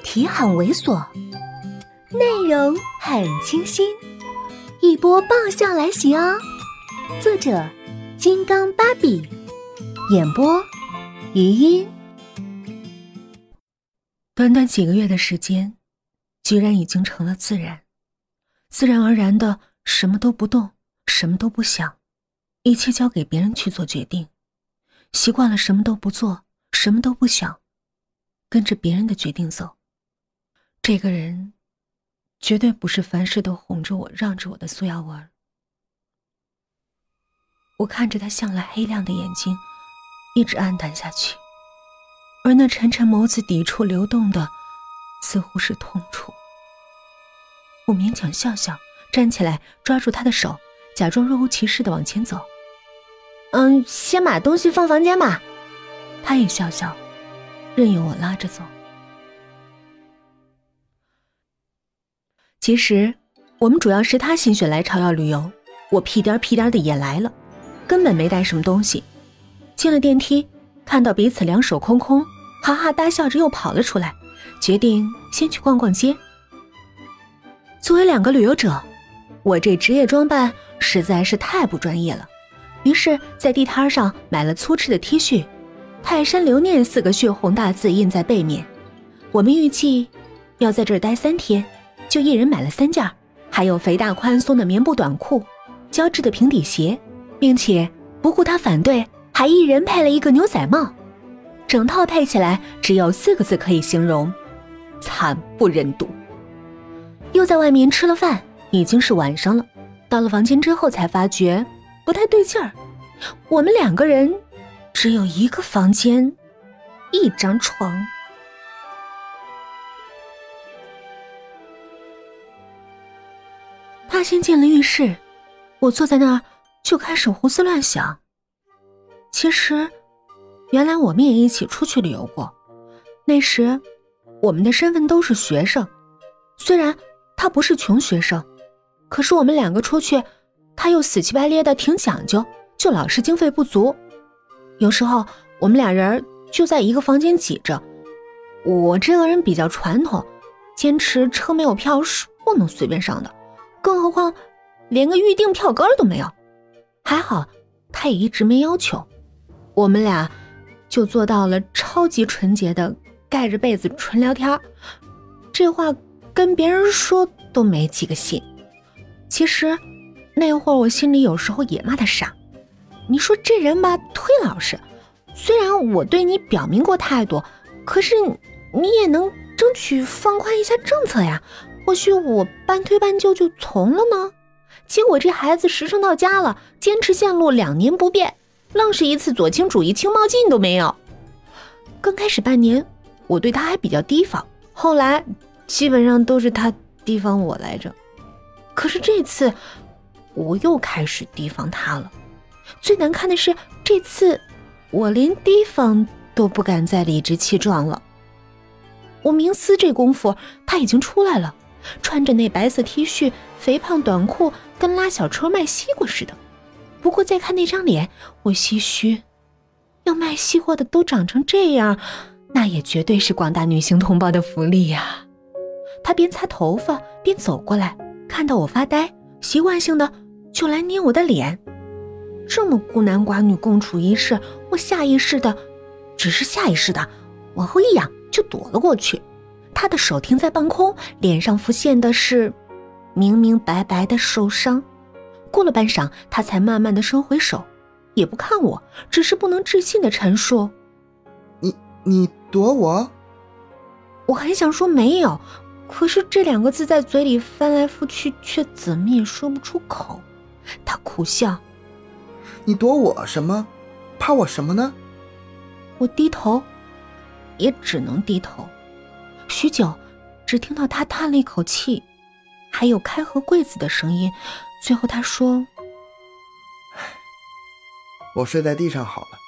题很猥琐，内容很清新，一波爆笑来袭哦！作者：金刚芭比，演播：余音。短短几个月的时间，居然已经成了自然，自然而然的什么都不动，什么都不想，一切交给别人去做决定，习惯了什么都不做，什么都不想，跟着别人的决定走。这个人，绝对不是凡事都哄着我、让着我的苏耀文。我看着他向来黑亮的眼睛，一直暗淡下去，而那沉沉眸子抵触流动的，似乎是痛楚。我勉强笑笑，站起来抓住他的手，假装若无其事的往前走。嗯，先把东西放房间吧。他也笑笑，任由我拉着走。其实，我们主要是他心血来潮要旅游，我屁颠屁颠的也来了，根本没带什么东西。进了电梯，看到彼此两手空空，哈哈大笑着又跑了出来，决定先去逛逛街。作为两个旅游者，我这职业装扮实在是太不专业了，于是，在地摊上买了粗制的 T 恤，“泰山留念”四个血红大字印在背面。我们预计要在这儿待三天。就一人买了三件，还有肥大宽松的棉布短裤、胶质的平底鞋，并且不顾他反对，还一人配了一个牛仔帽。整套配起来只有四个字可以形容：惨不忍睹。又在外面吃了饭，已经是晚上了。到了房间之后才发觉不太对劲儿，我们两个人只有一个房间，一张床。他先进了浴室，我坐在那儿就开始胡思乱想。其实，原来我们也一起出去旅游过，那时我们的身份都是学生。虽然他不是穷学生，可是我们两个出去，他又死乞白咧的挺讲究，就老是经费不足。有时候我们俩人就在一个房间挤着。我这个人比较传统，坚持车没有票是不能随便上的。更何况，连个预定票根都没有。还好，他也一直没要求。我们俩就做到了超级纯洁的盖着被子纯聊天。这话跟别人说都没几个信。其实那会儿我心里有时候也骂他傻。你说这人吧，忒老实。虽然我对你表明过态度，可是你也能争取放宽一下政策呀。或许我半推半就就从了呢，结果这孩子实诚到家了，坚持线路两年不变，愣是一次左倾主义青冒进都没有。刚开始半年，我对他还比较提防，后来基本上都是他提防我来着。可是这次，我又开始提防他了。最难看的是，这次我连提防都不敢再理直气壮了。我冥思这功夫，他已经出来了。穿着那白色 T 恤、肥胖短裤，跟拉小车卖西瓜似的。不过再看那张脸，我唏嘘，要卖西瓜的都长成这样，那也绝对是广大女性同胞的福利呀。他边擦头发边走过来，看到我发呆，习惯性的就来捏我的脸。这么孤男寡女共处一室，我下意识的，只是下意识的，往后一仰就躲了过去。他的手停在半空，脸上浮现的是明明白白的受伤。过了半晌，他才慢慢的收回手，也不看我，只是不能置信的陈述：“你你躲我？”我很想说没有，可是这两个字在嘴里翻来覆去，却怎么也说不出口。他苦笑：“你躲我什么？怕我什么呢？”我低头，也只能低头。许久，只听到他叹了一口气，还有开合柜子的声音。最后他说：“ 我睡在地上好了。”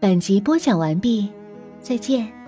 本集播讲完毕，再见。